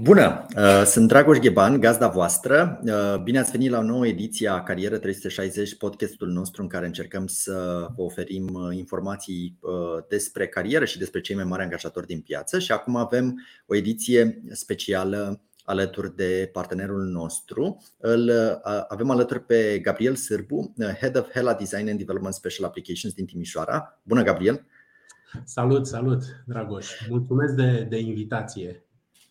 Bună! Uh, sunt Dragoș Gheban, gazda voastră. Uh, bine ați venit la o nouă ediție a Carieră 360, podcastul nostru în care încercăm să vă oferim uh, informații despre carieră și despre cei mai mari angajatori din piață. Și acum avem o ediție specială alături de partenerul nostru. Îl avem alături pe Gabriel Sârbu, Head of Hela Design and Development Special Applications din Timișoara. Bună, Gabriel! Salut, salut, Dragoș! Mulțumesc de, de invitație.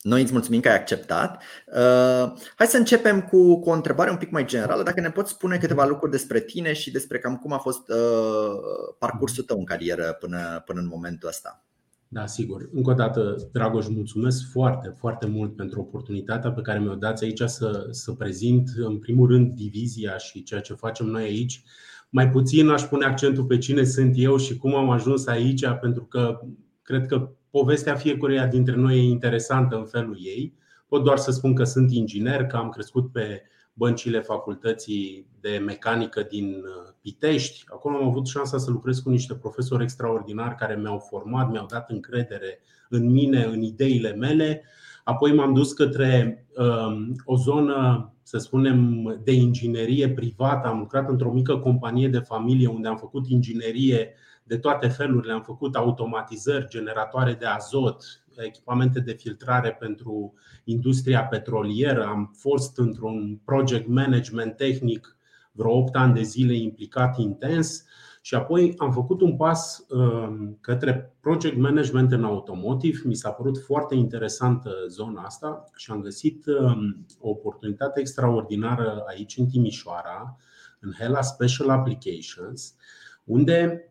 Noi îți mulțumim că ai acceptat. Uh, hai să începem cu, cu o întrebare un pic mai generală. Dacă ne poți spune câteva lucruri despre tine și despre cam cum a fost uh, parcursul tău în carieră până, până în momentul ăsta. Da, sigur. Încă o dată, Dragoș, mulțumesc foarte, foarte mult pentru oportunitatea pe care mi-o dați aici să, să prezint, în primul rând, divizia și ceea ce facem noi aici. Mai puțin aș pune accentul pe cine sunt eu și cum am ajuns aici, pentru că cred că povestea fiecăruia dintre noi e interesantă în felul ei. Pot doar să spun că sunt inginer, că am crescut pe băncile facultății de mecanică din uh, Pitești. Acolo am avut șansa să lucrez cu niște profesori extraordinari care mi-au format, mi-au dat încredere în mine, în ideile mele. Apoi m-am dus către um, o zonă, să spunem, de inginerie privată. Am lucrat într-o mică companie de familie unde am făcut inginerie de toate felurile. Am făcut automatizări, generatoare de azot, echipamente de filtrare pentru industria petrolieră. Am fost într-un project management tehnic vreo 8 ani de zile implicat intens și apoi am făcut un pas um, către project management în automotive. Mi s-a părut foarte interesantă zona asta și am găsit um, o oportunitate extraordinară aici în Timișoara, în Hela Special Applications, unde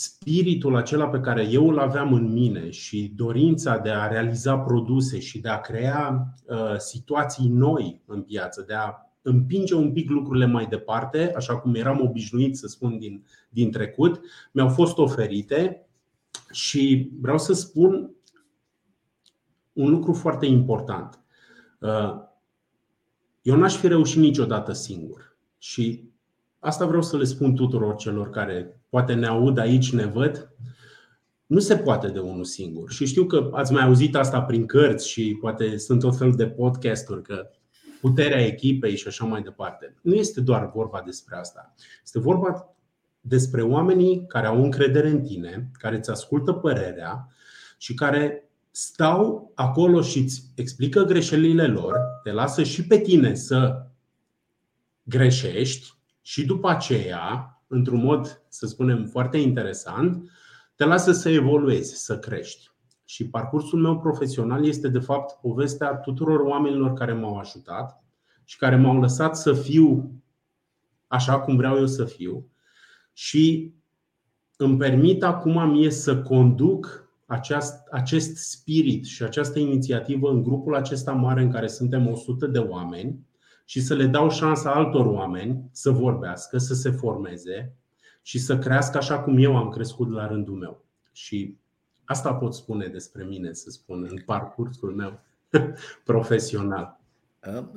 spiritul acela pe care eu îl aveam în mine și dorința de a realiza produse și de a crea uh, situații noi în piață, de a împinge un pic lucrurile mai departe, așa cum eram obișnuit să spun din, din trecut, mi-au fost oferite și vreau să spun un lucru foarte important. Uh, eu n-aș fi reușit niciodată singur și asta vreau să le spun tuturor celor care poate ne aud aici, ne văd. Nu se poate de unul singur. Și știu că ați mai auzit asta prin cărți și poate sunt tot fel de podcasturi că puterea echipei și așa mai departe. Nu este doar vorba despre asta. Este vorba despre oamenii care au încredere în tine, care îți ascultă părerea și care stau acolo și îți explică greșelile lor, te lasă și pe tine să greșești și după aceea, într-un mod, să spunem, foarte interesant, te lasă să evoluezi, să crești. Și parcursul meu profesional este, de fapt, povestea tuturor oamenilor care m-au ajutat și care m-au lăsat să fiu așa cum vreau eu să fiu și îmi permit acum mie să conduc aceast, acest spirit și această inițiativă în grupul acesta mare în care suntem 100 de oameni și să le dau șansa altor oameni să vorbească, să se formeze și să crească așa cum eu am crescut la rândul meu. Și asta pot spune despre mine, să spun, în parcursul meu profesional.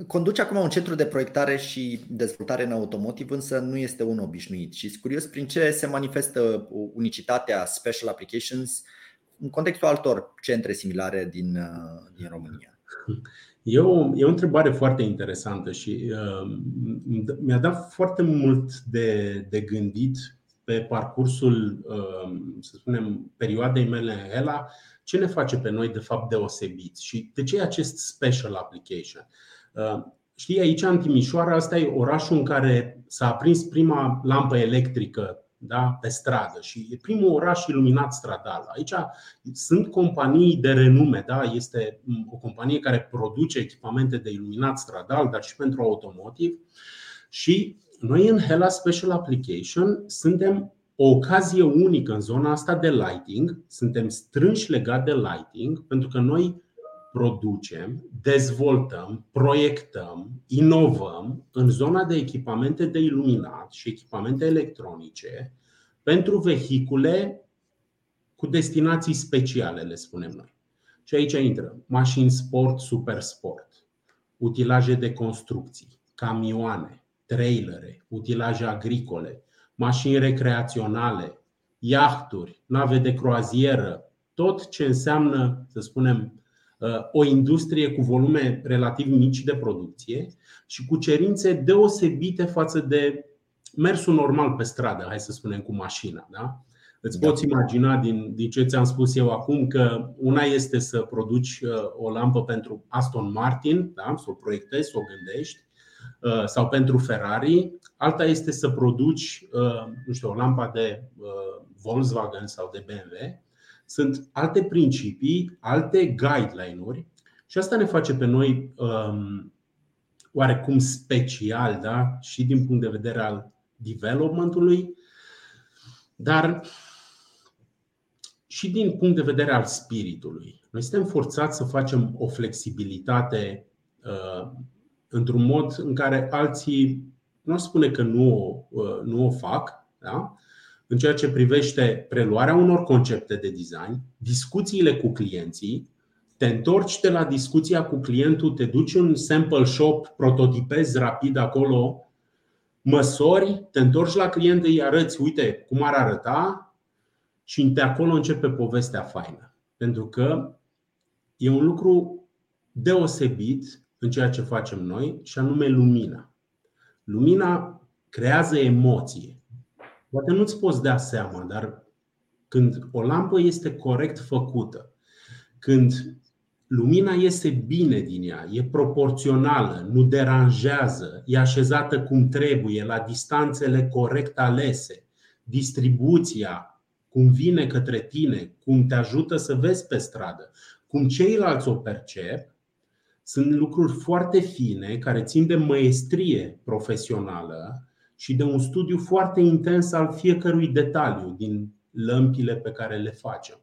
Conduce acum un centru de proiectare și dezvoltare în automotiv, însă nu este un obișnuit. Și sunt curios prin ce se manifestă unicitatea Special Applications în contextul altor centre similare din, din România. E o, e o întrebare foarte interesantă și uh, mi-a dat foarte mult de, de gândit pe parcursul, uh, să spunem, perioadei mele în Hela, ce ne face pe noi de fapt deosebiți și de ce e acest special application. Uh, știi, aici în Timișoara, asta e orașul în care s-a aprins prima lampă electrică da, pe stradă și e primul oraș iluminat stradal. Aici sunt companii de renume, da? este o companie care produce echipamente de iluminat stradal, dar și pentru automotive. Și noi în Hella Special Application suntem o ocazie unică în zona asta de lighting, suntem strânși legat de lighting, pentru că noi producem, dezvoltăm, proiectăm, inovăm în zona de echipamente de iluminat și echipamente electronice pentru vehicule cu destinații speciale, le spunem noi. Și aici intră mașini sport, super sport, utilaje de construcții, camioane, trailere, utilaje agricole, mașini recreaționale, iahturi, nave de croazieră, tot ce înseamnă, să spunem, uh, o industrie cu volume relativ mici de producție și cu cerințe deosebite față de mersul normal pe stradă, hai să spunem, cu mașina. Da? Îți da. poți imagina din, din ce ți-am spus eu acum că una este să produci uh, o lampă pentru Aston Martin, da? să o proiectezi, să o gândești, uh, sau pentru Ferrari, alta este să produci nu știu, o lampă de Volkswagen sau de BMW sunt alte principii, alte guideline-uri și asta ne face pe noi um, oarecum special, da? și din punct de vedere al developmentului, dar și din punct de vedere al spiritului. Noi suntem forțați să facem o flexibilitate uh, într-un mod în care alții nu spune că nu o, uh, nu o fac, da? În ceea ce privește preluarea unor concepte de design, discuțiile cu clienții, te întorci de la discuția cu clientul, te duci în sample shop, prototipezi rapid acolo, măsori, te întorci la client, îi arăți, uite cum ar arăta și de acolo începe povestea faină. Pentru că e un lucru deosebit în ceea ce facem noi și anume lumina. Lumina creează emoție. Poate nu-ți poți da seama, dar când o lampă este corect făcută, când lumina iese bine din ea, e proporțională, nu deranjează, e așezată cum trebuie, la distanțele corect alese, distribuția, cum vine către tine, cum te ajută să vezi pe stradă, cum ceilalți o percep, sunt lucruri foarte fine care țin de măestrie profesională și de un studiu foarte intens al fiecărui detaliu din lămpile pe care le facem.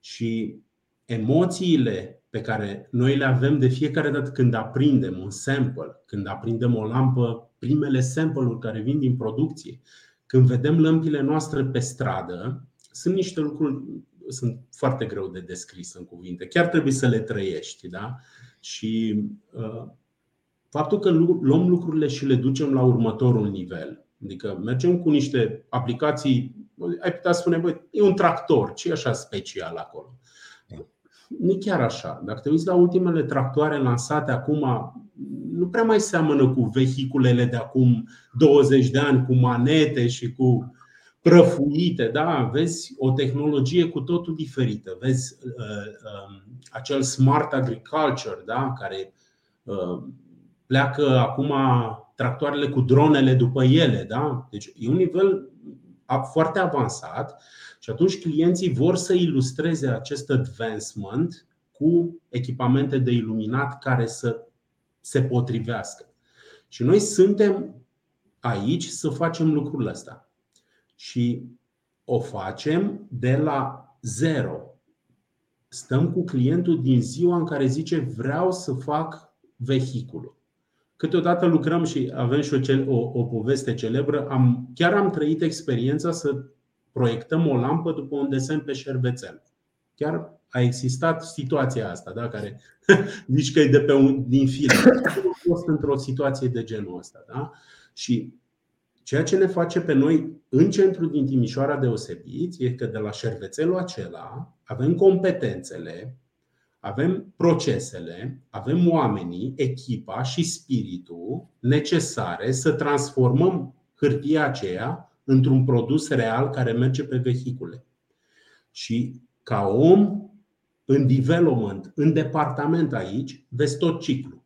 Și emoțiile pe care noi le avem de fiecare dată când aprindem un sample, când aprindem o lampă, primele sample-uri care vin din producție, când vedem lămpile noastre pe stradă, sunt niște lucruri sunt foarte greu de descris în cuvinte. Chiar trebuie să le trăiești. Da? Și uh, faptul că luăm lucrurile și le ducem la următorul nivel. Adică mergem cu niște aplicații, ai putea spune, băi, e un tractor, ce e așa special acolo? Nu chiar așa. Dacă te uiți la ultimele tractoare lansate acum, nu prea mai seamănă cu vehiculele de acum 20 de ani, cu manete și cu prăfuite. Da? Vezi o tehnologie cu totul diferită. Vezi uh, uh, acel smart agriculture, da? care uh, pleacă acum tractoarele cu dronele după ele. Da? Deci e un nivel foarte avansat și atunci clienții vor să ilustreze acest advancement cu echipamente de iluminat care să se potrivească. Și noi suntem aici să facem lucrul ăsta. Și o facem de la zero. Stăm cu clientul din ziua în care zice vreau să fac vehiculul. Câteodată lucrăm și avem și o, o, o poveste celebră. Am, chiar am trăit experiența să proiectăm o lampă după un desen pe șervețel. Chiar a existat situația asta, da? care zici că e de pe un, din film. Am fost într-o situație de genul ăsta. Da? Și ceea ce ne face pe noi în centrul din Timișoara deosebiți e că de la șervețelul acela avem competențele, avem procesele, avem oamenii, echipa și spiritul necesare să transformăm hârtia aceea într-un produs real care merge pe vehicule. Și ca om, în development, în departament aici, vezi tot ciclul.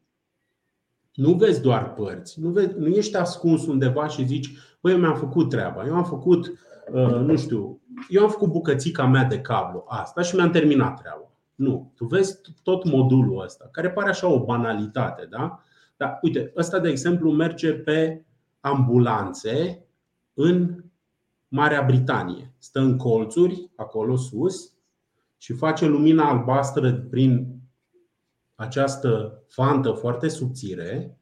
Nu vezi doar părți, nu, vezi, nu ești ascuns undeva și zici, băi, eu mi-am făcut treaba, eu am făcut, uh, nu știu, eu am făcut bucățica mea de cablu, asta și mi-am terminat treaba. Nu. Tu vezi tot modulul ăsta, care pare așa o banalitate, da? Dar uite, ăsta de exemplu merge pe ambulanțe în Marea Britanie. Stă în colțuri, acolo sus, și face lumina albastră prin această fantă foarte subțire,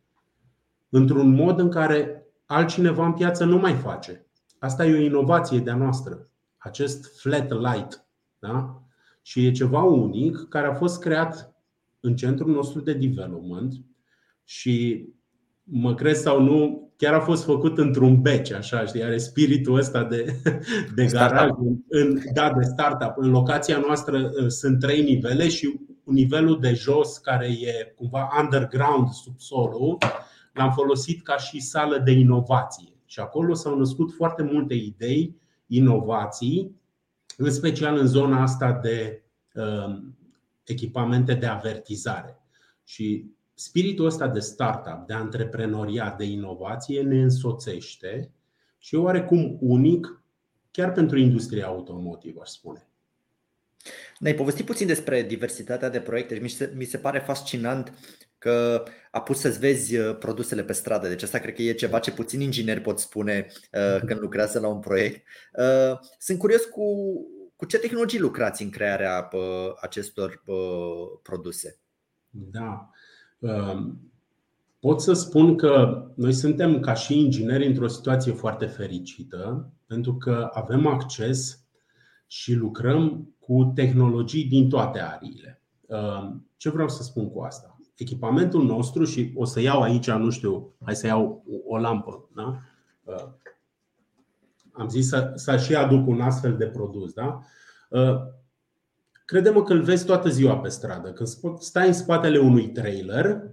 într-un mod în care altcineva în piață nu mai face. Asta e o inovație de-a noastră. Acest flat light Da? Și e ceva unic care a fost creat în centrul nostru de development și mă crezi sau nu, chiar a fost făcut într-un beci, așa, știi, are spiritul ăsta de, de garaj, în, da, de startup. În locația noastră uh, sunt trei nivele și nivelul de jos, care e cumva underground, subsolul, l-am folosit ca și sală de inovație. Și acolo s-au născut foarte multe idei, inovații, în special în zona asta de uh, echipamente de avertizare. Și spiritul ăsta de startup, de antreprenoriat, de inovație ne însoțește și e oarecum unic chiar pentru industria automotivă, aș spune. Ne-ai povestit puțin despre diversitatea de proiecte și mi se, mi se pare fascinant că a pus să-ți vezi uh, produsele pe stradă. Deci asta cred că e ceva ce puțin ingineri pot spune uh, când lucrează la un proiect. Uh, sunt curios cu, cu ce tehnologii lucrați în crearea uh, acestor uh, produse. Da. Ehm, pot să spun că noi suntem ca și ingineri într-o situație foarte fericită pentru că avem acces și lucrăm cu tehnologii din toate ariile. Ehm, ce vreau să spun cu asta? Echipamentul nostru și o să iau aici, nu știu, hai să iau o lampă. Da? Ehm, am zis să, să și aduc un astfel de produs. Da? Crede-mă că îl vezi toată ziua pe stradă. Când stai în spatele unui trailer,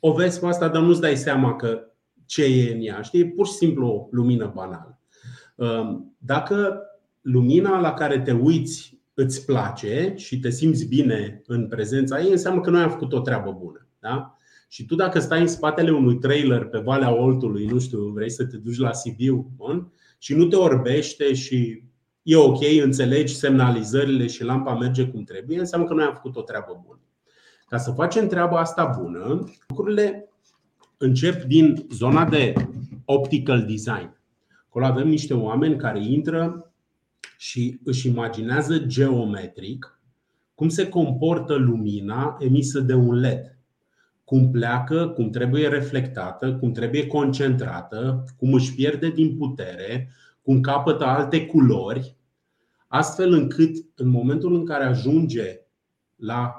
o vezi pe asta, dar nu-ți dai seama că ce e în ea. Știi? E pur și simplu o lumină banală. Um, dacă lumina la care te uiți îți place și te simți bine în prezența ei, înseamnă că noi am făcut o treabă bună. Da? Și tu dacă stai în spatele unui trailer pe Valea Oltului, nu știu, vrei să te duci la Sibiu bun? și nu te orbește și e ok, înțelegi semnalizările și lampa merge cum trebuie, înseamnă că noi am făcut o treabă bună. Ca să facem treaba asta bună, lucrurile încep din zona de optical design. Acolo avem niște oameni care intră și își imaginează geometric cum se comportă lumina emisă de un LED, cum pleacă, cum trebuie reflectată, cum trebuie concentrată, cum își pierde din putere, cum capătă alte culori astfel încât în momentul în care ajunge la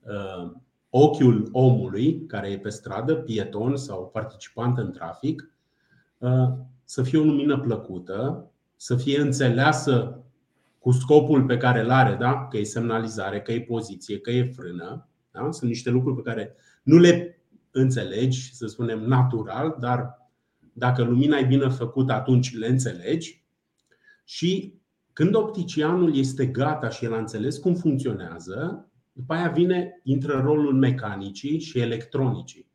uh, ochiul omului care e pe stradă, pieton sau participant în trafic, uh, să fie o lumină plăcută, să fie înțeleasă cu scopul pe care îl are, da? că e semnalizare, că e poziție, că e frână. Da? Sunt niște lucruri pe care nu le înțelegi, să spunem, natural, dar dacă lumina e bine făcută, atunci le înțelegi. Și când opticianul este gata și el a înțeles cum funcționează, după aia vine, intră rolul mecanicii și electronicii.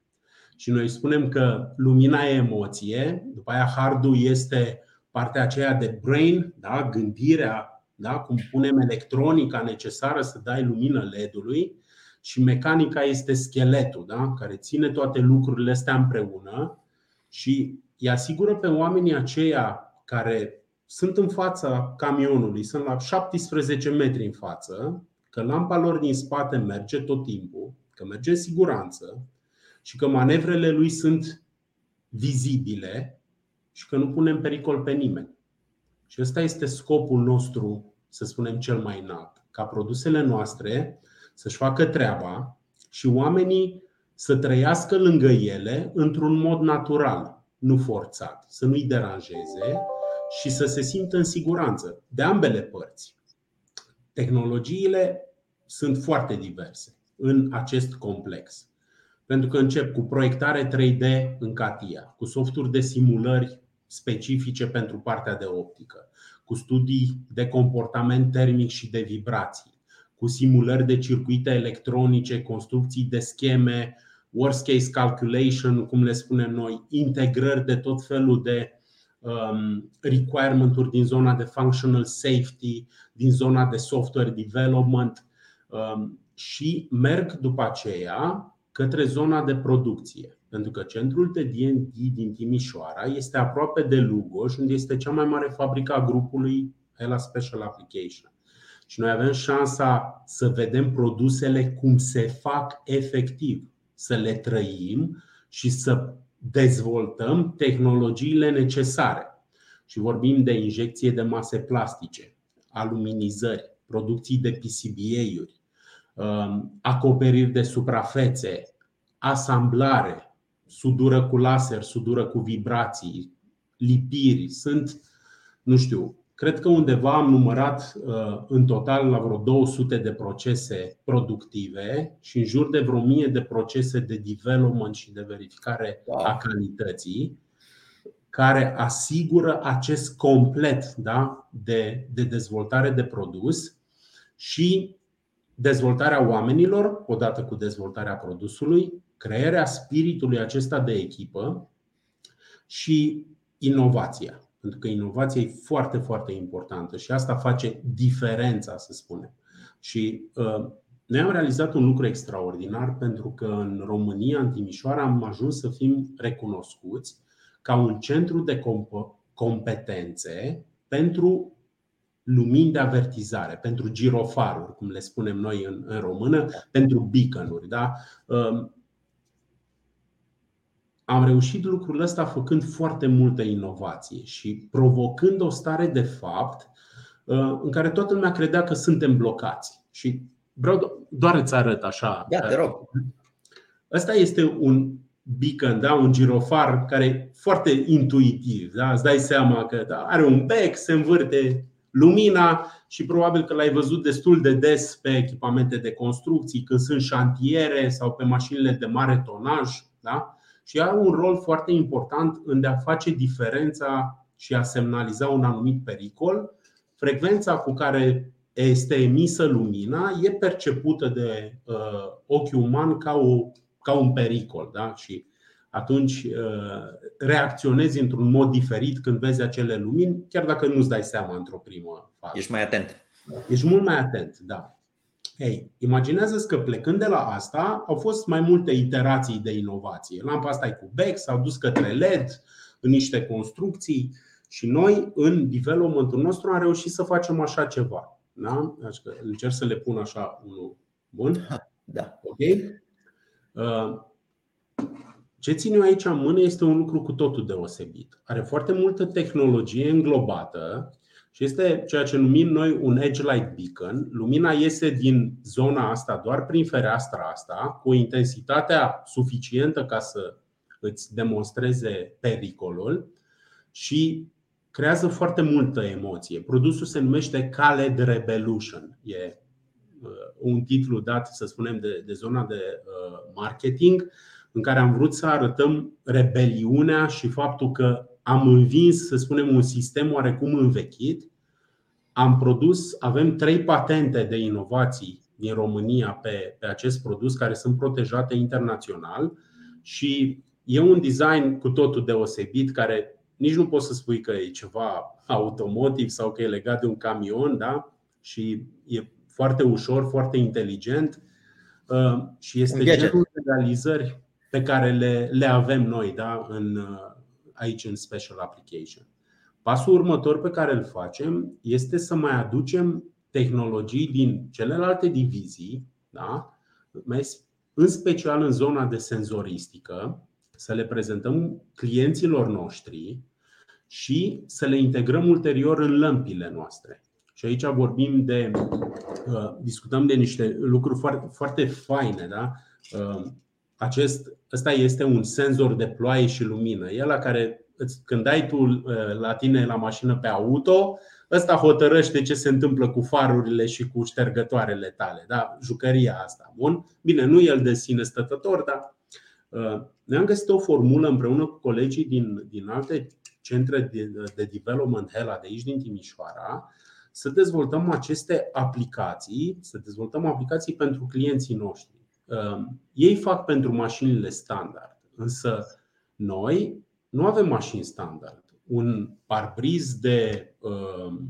Și noi spunem că lumina e emoție, după aia hardul este partea aceea de brain, da? gândirea, da? cum punem electronica necesară să dai lumină LED-ului și mecanica este scheletul, da? care ține toate lucrurile astea împreună și îi asigură pe oamenii aceia care sunt în fața camionului, sunt la 17 metri în față, că lampa lor din spate merge tot timpul, că merge în siguranță și că manevrele lui sunt vizibile și că nu punem pericol pe nimeni. Și ăsta este scopul nostru, să spunem, cel mai înalt. Ca produsele noastre să-și facă treaba și oamenii să trăiască lângă ele într-un mod natural, nu forțat, să nu-i deranjeze și să se simtă în siguranță de ambele părți. Tehnologiile sunt foarte diverse în acest complex. Pentru că încep cu proiectare 3D în CATIA, cu softuri de simulări specifice pentru partea de optică, cu studii de comportament termic și de vibrații, cu simulări de circuite electronice, construcții de scheme, worst case calculation, cum le spunem noi, integrări de tot felul de Um, requirement-uri din zona de functional safety, din zona de software development um, și merg după aceea către zona de producție. Pentru că centrul de D&D din Timișoara este aproape de Lugoj, unde este cea mai mare fabrică a grupului Ela Special Application. Și noi avem șansa să vedem produsele cum se fac efectiv, să le trăim și să dezvoltăm tehnologiile necesare. Și vorbim de injecție de mase plastice, aluminizări, producții de PCBA-uri, acoperiri de suprafețe, asamblare, sudură cu laser, sudură cu vibrații, lipiri. Sunt, nu știu, cred că undeva am numărat uh, în total la vreo 200 de procese productive și în jur de vreo 1000 de procese de development și de verificare a calității care asigură acest complet da, de, de dezvoltare de produs și dezvoltarea oamenilor, odată cu dezvoltarea produsului, crearea spiritului acesta de echipă și inovația. Pentru că inovația e foarte, foarte importantă și asta face diferența, să spunem. Și uh, noi am realizat un lucru extraordinar pentru că în România, în Timișoara, am ajuns să fim recunoscuți ca un centru de competențe pentru lumini de avertizare, pentru girofaruri, cum le spunem noi în, în română, pentru beacon-uri. Da? Um, am reușit lucrul ăsta făcând foarte multă inovație și provocând o stare de fapt uh, în care toată lumea credea că suntem blocați. Și vreau doar îți arăt așa. Da, te rog. Ăsta este un beacon, da? un girofar care e foarte intuitiv. Da? Îți dai seama că da, are un bec, se învârte lumina și probabil că l-ai văzut destul de des pe echipamente de construcții, când sunt șantiere sau pe mașinile de mare tonaj. Da? Și are un rol foarte important în a face diferența și a semnaliza un anumit pericol. Frecvența cu care este emisă lumina e percepută de uh, ochiul uman ca, o, ca un pericol. Da? Și atunci uh, reacționezi într-un mod diferit când vezi acele lumini, chiar dacă nu-ți dai seama într-o primă fază. Ești mai atent. Ești mult mai atent, da. Ei, imaginează că plecând de la asta au fost mai multe iterații de inovație. Lampa asta e cu bec, s-au dus către LED în niște construcții și noi în developmentul nostru am reușit să facem așa ceva. Da? Deci încerc să le pun așa unul bun. Da. Ok? Uh, ce țin eu aici în mână este un lucru cu totul deosebit. Are foarte multă tehnologie înglobată și este ceea ce numim noi un edge light beacon. Lumina iese din zona asta doar prin fereastra asta, cu intensitatea suficientă ca să îți demonstreze pericolul și creează foarte multă emoție. Produsul se numește Khaled Revolution. E uh, un titlu dat, să spunem, de, de zona de uh, marketing în care am vrut să arătăm rebeliunea și faptul că am învins, să spunem, un sistem oarecum învechit. Am produs, avem trei patente de inovații din România pe, pe acest produs care sunt protejate internațional și e un design cu totul deosebit care nici nu poți să spui că e ceva automotiv sau că e legat de un camion, da? Și e foarte ușor, foarte inteligent uh, și este genul de realizări pe care le, le avem noi da, în, aici în Special Application. Pasul următor pe care îl facem este să mai aducem tehnologii din celelalte divizii, da, în special în zona de senzoristică, să le prezentăm clienților noștri și să le integrăm ulterior în lămpile noastre. Și aici vorbim de, uh, discutăm de niște lucruri foarte, foarte faine. Da? Uh, acest, ăsta este un senzor de ploaie și lumină. E la care când ai tu uh, la tine la mașină pe auto, ăsta hotărăște ce se întâmplă cu farurile și cu ștergătoarele tale. Da? Jucăria asta. Bun? Bine, nu el de sine stătător, dar uh, ne-am găsit o formulă împreună cu colegii din, din alte centre de, de development HELA de aici din Timișoara să dezvoltăm aceste aplicații, să dezvoltăm aplicații pentru clienții noștri. Ehm, ei fac pentru mașinile standard, însă noi nu avem mașini standard. Un parbriz de, ehm,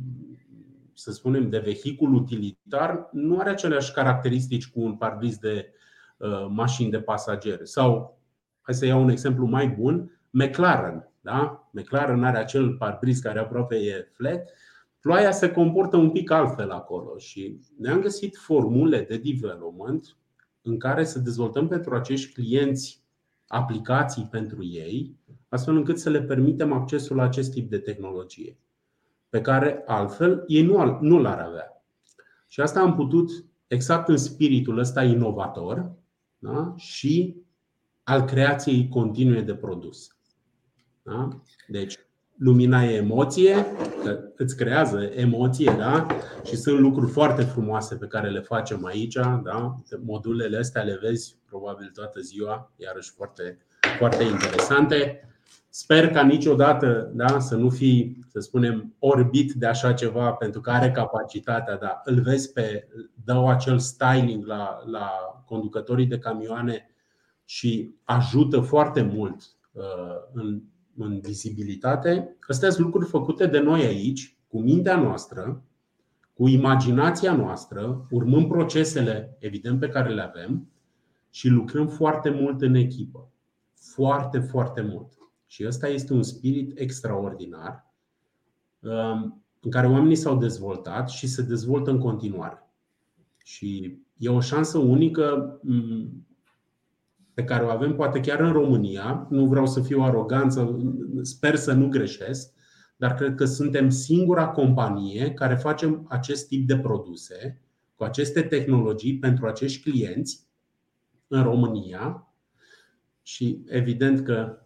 să spunem, de vehicul utilitar nu are aceleași caracteristici cu un parbriz de ehm, mașini de pasageri. Sau, hai să iau un exemplu mai bun, McLaren. Da? McLaren are acel parbriz care aproape e flat. Ploaia se comportă un pic altfel acolo și ne-am găsit formule de development în care să dezvoltăm pentru acești clienți aplicații pentru ei, astfel încât să le permitem accesul la acest tip de tehnologie, pe care altfel ei nu, nu l-ar avea. Și asta am putut, exact în spiritul ăsta inovator da? și al creației continue de produs. Da? Deci, lumina e emoție, că îți creează emoție, da? Și sunt lucruri foarte frumoase pe care le facem aici, da? Modulele astea le vezi probabil toată ziua, iarăși foarte, foarte interesante. Sper ca niciodată da, să nu fii, să spunem, orbit de așa ceva pentru că are capacitatea, da, îl vezi pe, dă acel styling la, la conducătorii de camioane și ajută foarte mult uh, în, în vizibilitate. Astea sunt lucruri făcute de noi aici, cu mintea noastră, cu imaginația noastră, urmând procesele, evident, pe care le avem și lucrăm foarte mult în echipă. Foarte, foarte mult. Și ăsta este un spirit extraordinar um, în care oamenii s-au dezvoltat și se dezvoltă în continuare. Și e o șansă unică mm, pe care o avem poate chiar în România. Nu vreau să fiu aroganță, sper să nu greșesc, dar cred că suntem singura companie care facem acest tip de produse cu aceste tehnologii pentru acești clienți în România. Și evident că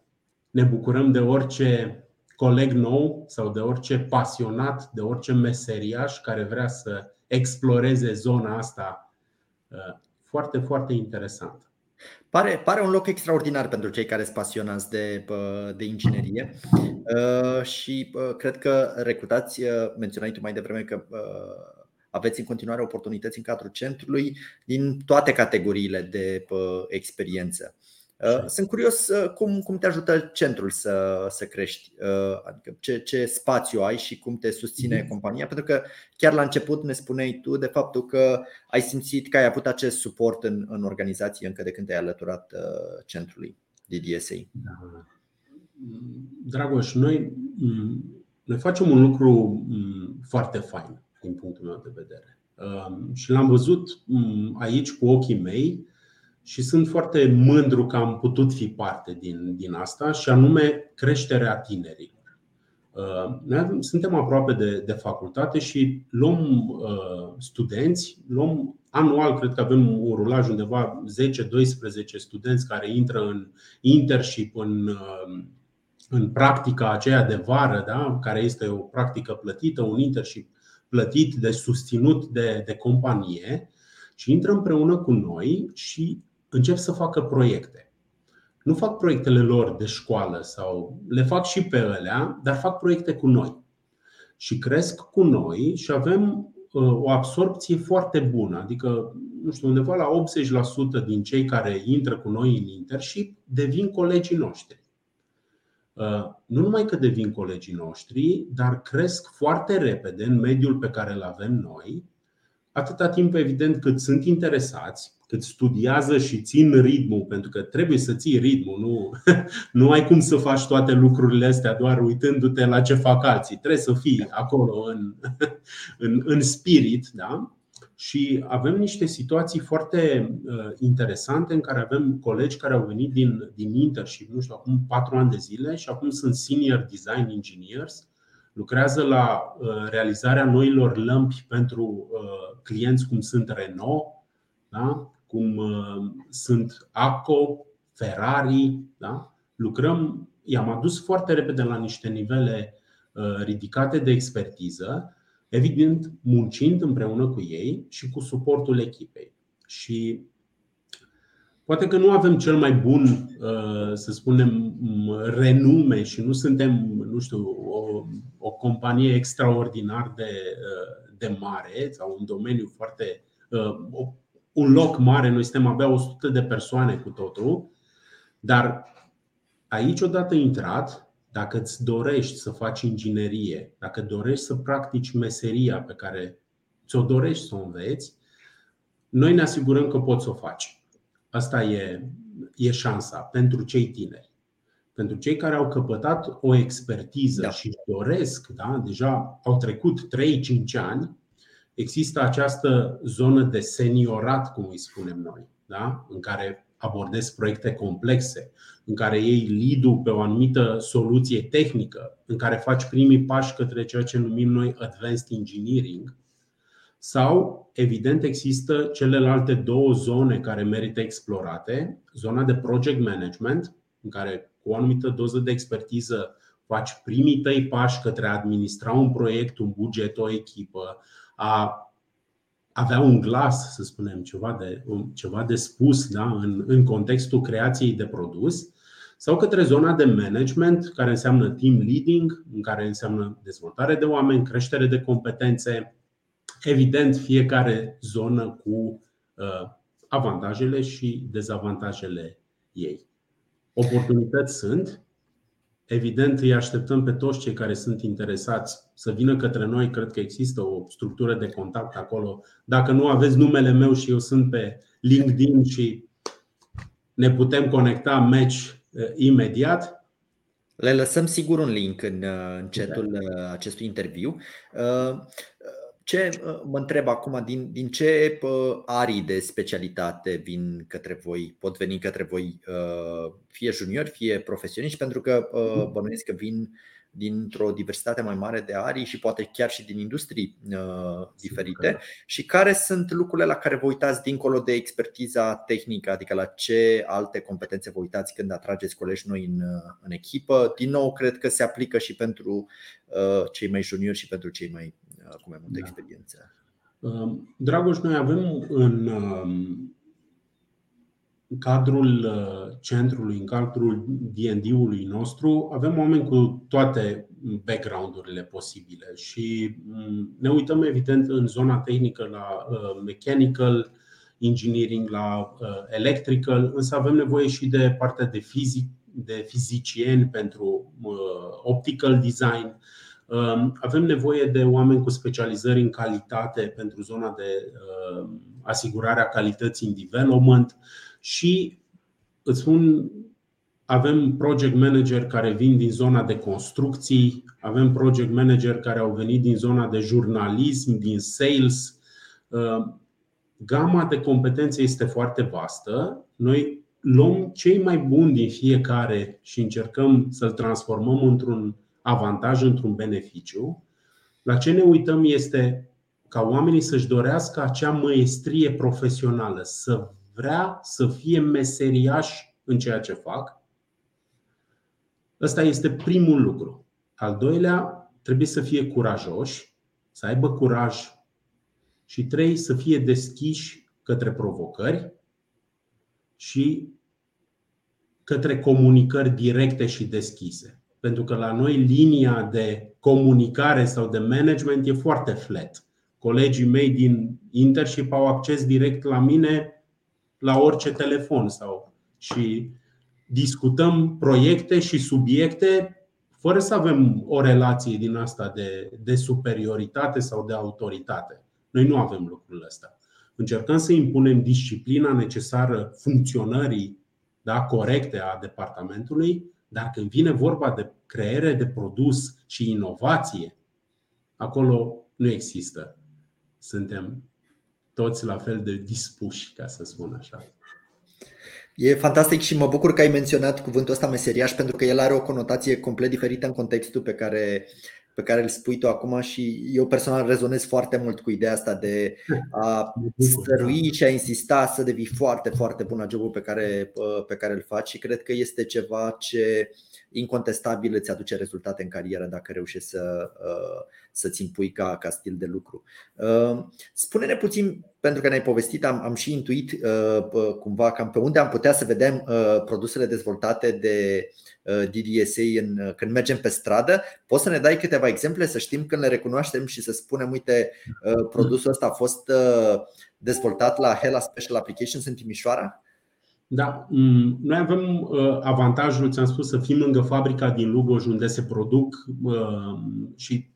ne bucurăm de orice coleg nou sau de orice pasionat, de orice meseriaș care vrea să exploreze zona asta uh, foarte, foarte interesantă. Pare, pare un loc extraordinar pentru cei care sunt pasionați de, uh, de inginerie uh, și cred că recrutați, menționai tu mai devreme că aveți în continuare oportunități în cadrul centrului din toate categoriile de experiență. Uh, sunt curios uh, cum, cum te ajută centrul să, să crești, uh, adică ce, ce spațiu ai și cum te susține mm-hmm. compania, pentru că chiar la început ne spuneai tu de faptul că ai simțit că ai avut acest suport în, în organizație încă de când te-ai alăturat centrului DDSA. Da. Dragoș, noi, mm, noi facem un lucru mm, foarte fain din punctul meu de vedere. Și l-am văzut mm, aici cu ochii mei și sunt foarte mândru că am putut fi parte din, din asta și anume creșterea tinerilor. Uh, noi suntem aproape de, de facultate și luăm uh, studenți, luăm anual, cred că avem un rulaj undeva 10-12 studenți care intră în internship, în, uh, în practica aceea de vară, da? care este o practică plătită, un internship plătit, de susținut de, de companie și intră împreună cu noi și încep să facă proiecte. Nu fac proiectele lor de școală sau le fac și pe alea, dar fac proiecte cu noi. Și cresc cu noi și avem uh, o absorpție foarte bună. Adică, nu știu, undeva la 80% din cei care intră cu noi în internship devin colegii noștri. Uh, nu numai că devin colegii noștri, dar cresc foarte repede în mediul pe care îl avem noi, atâta timp, evident, cât sunt interesați, cât studiază și țin ritmul, pentru că trebuie să ții ritmul, nu, nu ai cum să faci toate lucrurile astea doar uitându-te la ce fac alții. Trebuie să fii acolo în, în, în spirit. Da? Și avem niște situații foarte uh, interesante în care avem colegi care au venit din, din internship, nu știu, acum patru ani de zile și acum sunt senior design engineers, lucrează la uh, realizarea noilor lămpi pentru uh, clienți cum sunt Renault, da? cum uh, sunt ACO, Ferrari. Da? Lucrăm, i-am adus foarte repede la niște nivele uh, ridicate de expertiză, evident muncind împreună cu ei și cu suportul echipei. Și Poate că nu avem cel mai bun, uh, să spunem, renume și nu suntem, nu știu, o, o companie extraordinar de, de mare sau un domeniu foarte, un loc mare, noi suntem abia 100 de persoane cu totul, dar aici odată intrat, dacă îți dorești să faci inginerie, dacă dorești să practici meseria pe care ți-o dorești să o înveți, noi ne asigurăm că poți să o faci. Asta e, e șansa pentru cei tineri. Pentru cei care au căpătat o expertiză da. și doresc, da, deja au trecut 3-5 ani, există această zonă de seniorat, cum îi spunem noi, da? în care abordezi proiecte complexe, în care iei lead pe o anumită soluție tehnică, în care faci primii pași către ceea ce numim noi advanced engineering. Sau, evident, există celelalte două zone care merită explorate. Zona de project management, în care cu o anumită doză de expertiză faci primii tăi pași către a administra un proiect, un buget, o echipă, a avea un glas, să spunem, ceva de, ceva de spus da, în, în contextul creației de produs, sau către zona de management, care înseamnă team leading, în care înseamnă dezvoltare de oameni, creștere de competențe, evident, fiecare zonă cu uh, avantajele și dezavantajele ei. Oportunități sunt, Evident, îi așteptăm pe toți cei care sunt interesați să vină către noi. Cred că există o structură de contact acolo. Dacă nu aveți numele meu și eu sunt pe LinkedIn și ne putem conecta match uh, imediat. Le lăsăm sigur un link în, uh, în chatul uh, acestui interviu. Ce mă întreb acum, din, din ce arii de specialitate vin către voi, pot veni către voi, fie juniori, fie profesioniști, pentru că bănuiesc că vin dintr-o diversitate mai mare de arii și poate chiar și din industrii uh, diferite. Și care sunt lucrurile la care vă uitați dincolo de expertiza tehnică, adică la ce alte competențe vă uitați când atrageți colegi noi în, uh, în echipă. Din nou, cred că se aplică și pentru uh, cei mai juniori și pentru cei mai cu mai multă da. experiență. Um, Dragoș, noi avem în um, în cadrul uh, centrului, în cadrul D&D-ului nostru, avem oameni cu toate background-urile posibile și mm, ne uităm evident în zona tehnică la uh, mechanical, engineering, la uh, electrical, însă avem nevoie și de partea de fizic, de fizicieni pentru optical design. Um, avem nevoie de oameni cu specializări în calitate pentru zona de asigurarea calității în development și îți spun, avem project manager care vin din zona de construcții, avem project manager care au venit din zona de jurnalism, din sales. Uh, gama de competențe este foarte vastă. Noi luăm cei mai buni din fiecare și încercăm să-l transformăm într-un avantaj, într-un beneficiu. La ce ne uităm este ca oamenii să-și dorească acea măestrie profesională, să vrea să fie meseriaș în ceea ce fac. Ăsta este primul lucru. Al doilea, trebuie să fie curajoși, să aibă curaj și trei, să fie deschiși către provocări și către comunicări directe și deschise. Pentru că la noi linia de comunicare sau de management e foarte flat. Colegii mei din internship au acces direct la mine la orice telefon sau și discutăm proiecte și subiecte fără să avem o relație din asta de, de superioritate sau de autoritate. Noi nu avem lucrul ăsta. Încercăm să impunem disciplina necesară funcționării da, corecte a departamentului, dar când vine vorba de creere de produs și inovație, acolo nu există. Suntem toți la fel de dispuși, ca să spun așa. E fantastic și mă bucur că ai menționat cuvântul ăsta meseriaș pentru că el are o conotație complet diferită în contextul pe care, pe care îl spui tu acum și eu personal rezonez foarte mult cu ideea asta de a stărui și a insista să devii foarte, foarte bun la jobul pe care, pe care îl faci și cred că este ceva ce incontestabil îți aduce rezultate în carieră dacă reușești să, uh, să-ți impui ca, ca stil de lucru. Uh, spune-ne puțin, pentru că ne-ai povestit, am, am și intuit uh, cumva cam pe unde am putea să vedem produsele dezvoltate de DDSA în, când mergem pe stradă. Poți să ne dai câteva exemple, să știm când le recunoaștem și să spunem, uite, produsul ăsta a fost dezvoltat la Hela Special Applications în Timișoara? Da, mm, noi avem uh, avantajul, ți-am spus, să fim lângă fabrica din Lugoj unde se produc uh, și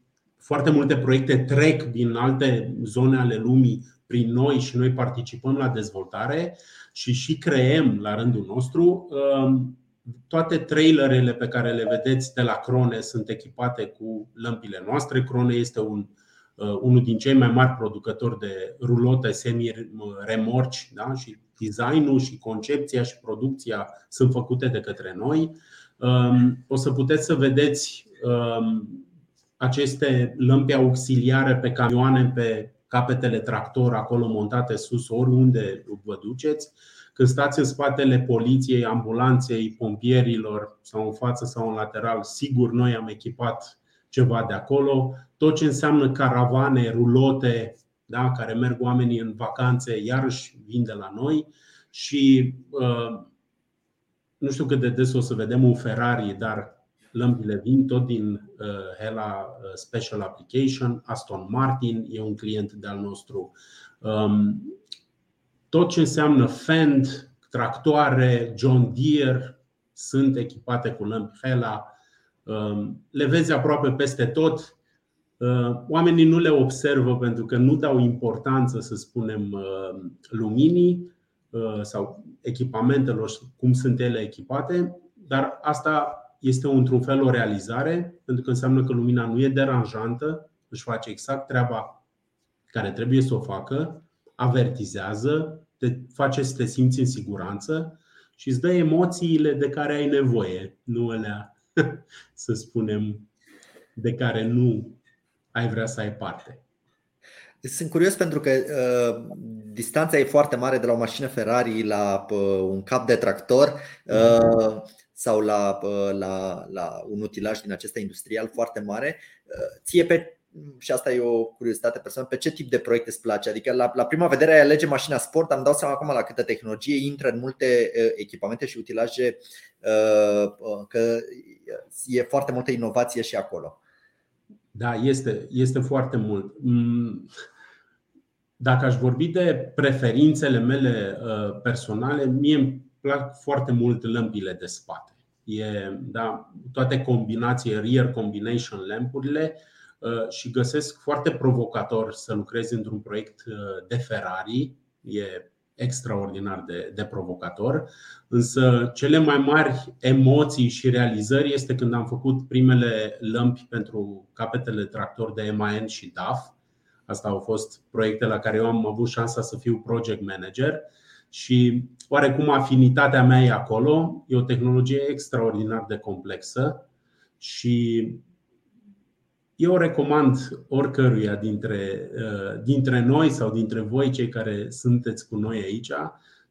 foarte multe proiecte trec din alte zone ale lumii prin noi și noi participăm la dezvoltare și și creăm la rândul nostru. Uh, toate trailerele pe care le vedeți de la Crone sunt echipate cu lămpile noastre. Crone este un, unul din cei mai mari producători de rulote semi-remorci da? și designul și concepția și producția sunt făcute de către noi. Um, o să puteți să vedeți um, aceste lămpi auxiliare pe camioane pe capetele tractor acolo montate sus, oriunde vă duceți. Când stați în spatele poliției, ambulanței, pompierilor sau în față sau în lateral, sigur noi am echipat ceva de acolo. Tot ce înseamnă caravane, rulote, da, care merg oamenii în vacanțe, iarăși vin de la noi. Și uh, nu știu cât de des o să vedem un Ferrari, dar lămpile vin tot din uh, Hela uh, Special Application, Aston Martin e un client de-al nostru. Um, tot ce înseamnă Fend, tractoare, John Deere sunt echipate cu lămpi Hela. Um, le vezi aproape peste tot. Uh, oamenii nu le observă pentru că nu dau importanță, să spunem, luminii sau echipamentelor, cum sunt ele echipate, dar asta este într-un fel o realizare, pentru că înseamnă că lumina nu e deranjantă, își face exact treaba care trebuie să o facă, avertizează, te face să te simți în siguranță și îți dă emoțiile de care ai nevoie, nu alea, să spunem, de care nu ai vrea să ai parte. Sunt curios pentru că uh, distanța e foarte mare de la o mașină Ferrari la uh, un cap de tractor. Uh, sau la, la, la un utilaj din acesta industrial foarte mare, ție pe și asta e o curiozitate personală, pe ce tip de proiect îți place? Adică la, la prima vedere ai alege mașina sport, am dau seama acum la câtă tehnologie intră în multe echipamente și utilaje că e foarte multă inovație și acolo. Da, este, este foarte mult. Mm, dacă aș vorbi de preferințele mele personale, mie îmi plac foarte mult lămpile de spate. E, da, toate combinații, rear combination lampurile uh, și găsesc foarte provocator să lucrezi într-un proiect uh, de Ferrari. E extraordinar de, de provocator. Însă cele mai mari emoții și realizări este când am făcut primele lămpi pentru capetele tractor de MAN și DAF. Asta au fost proiecte la care eu am avut șansa să fiu project manager și oarecum afinitatea mea e acolo. E o tehnologie extraordinar de complexă și eu o recomand oricăruia dintre, uh, dintre noi sau dintre voi, cei care sunteți cu noi aici,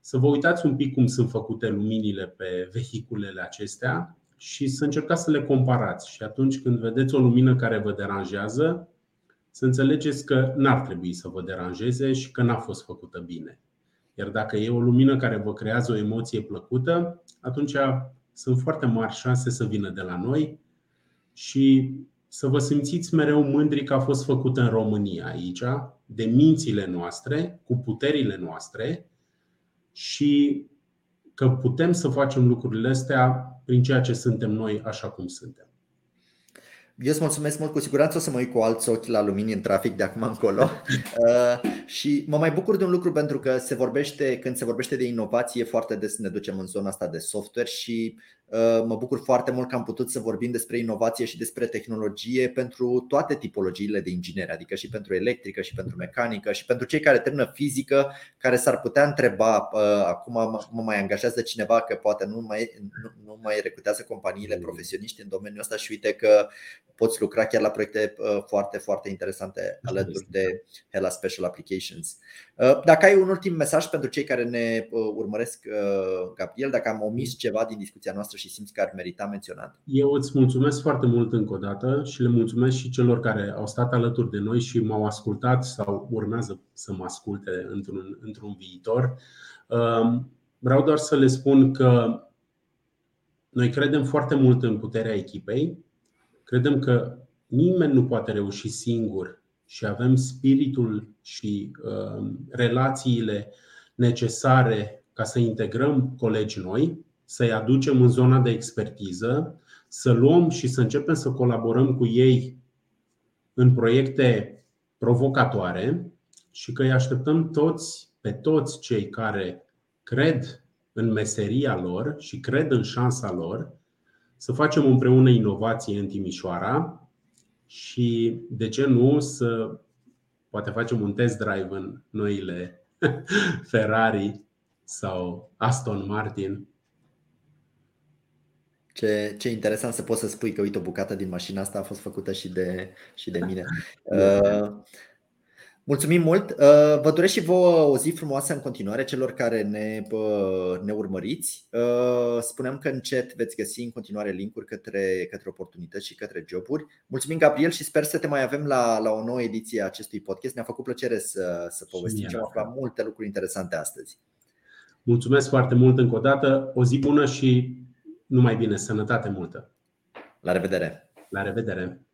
să vă uitați un pic cum sunt făcute luminile pe vehiculele acestea și să încercați să le comparați. Și atunci când vedeți o lumină care vă deranjează, să înțelegeți că n-ar trebui să vă deranjeze și că n-a fost făcută bine. Iar dacă e o lumină care vă creează o emoție plăcută, atunci sunt foarte mari șanse să vină de la noi și să vă simțiți mereu mândri că a fost făcută în România aici, de mințile noastre, cu puterile noastre și că putem să facem lucrurile astea prin ceea ce suntem noi așa cum suntem. Eu îți mulțumesc mult, cu siguranță o să mă uit cu alți ochi la lumini în trafic de acum încolo. Uh, și mă mai bucur de un lucru pentru că se vorbește, când se vorbește de inovație foarte des ne ducem în zona asta de software și Uh, mă bucur foarte mult că am putut să vorbim despre inovație și despre tehnologie pentru toate tipologiile de ingineri, adică și pentru electrică, și pentru mecanică, și pentru cei care termină fizică, care s-ar putea întreba uh, acum mă mai angajează cineva că poate nu mai, nu, nu mai recrutează companiile profesioniști în domeniul ăsta și uite că poți lucra chiar la proiecte uh, foarte, foarte interesante alături de Hela Special Applications. Dacă ai un ultim mesaj pentru cei care ne urmăresc, Gabriel, dacă am omis ceva din discuția noastră și simți că ar merita menționat? Eu îți mulțumesc foarte mult încă o dată și le mulțumesc și celor care au stat alături de noi și m-au ascultat sau urmează să mă asculte într-un, într-un viitor. Um, vreau doar să le spun că noi credem foarte mult în puterea echipei. Credem că nimeni nu poate reuși singur și avem spiritul și uh, relațiile necesare ca să integrăm colegi noi să-i aducem în zona de expertiză, să luăm și să începem să colaborăm cu ei în proiecte provocatoare și că îi așteptăm toți, pe toți cei care cred în meseria lor și cred în șansa lor să facem împreună inovație în Timișoara și, de ce nu, să poate facem un test drive în noile Ferrari sau Aston Martin ce, ce interesant să poți să spui că, uite, o bucată din mașina asta a fost făcută și de, și de mine. Da. Uh, Mulțumim mult! Uh, vă doresc și vouă o zi frumoasă în continuare celor care ne, ne urmăriți. Uh, spuneam că în chat veți găsi în continuare linkuri către, către oportunități și către joburi. Mulțumim, Gabriel, și sper să te mai avem la, la o nouă ediție a acestui podcast. Ne-a făcut plăcere să, să povestim și am aflat multe lucruri interesante astăzi. Mulțumesc foarte mult încă o dată, o zi bună și numai bine, sănătate multă! La revedere! La revedere!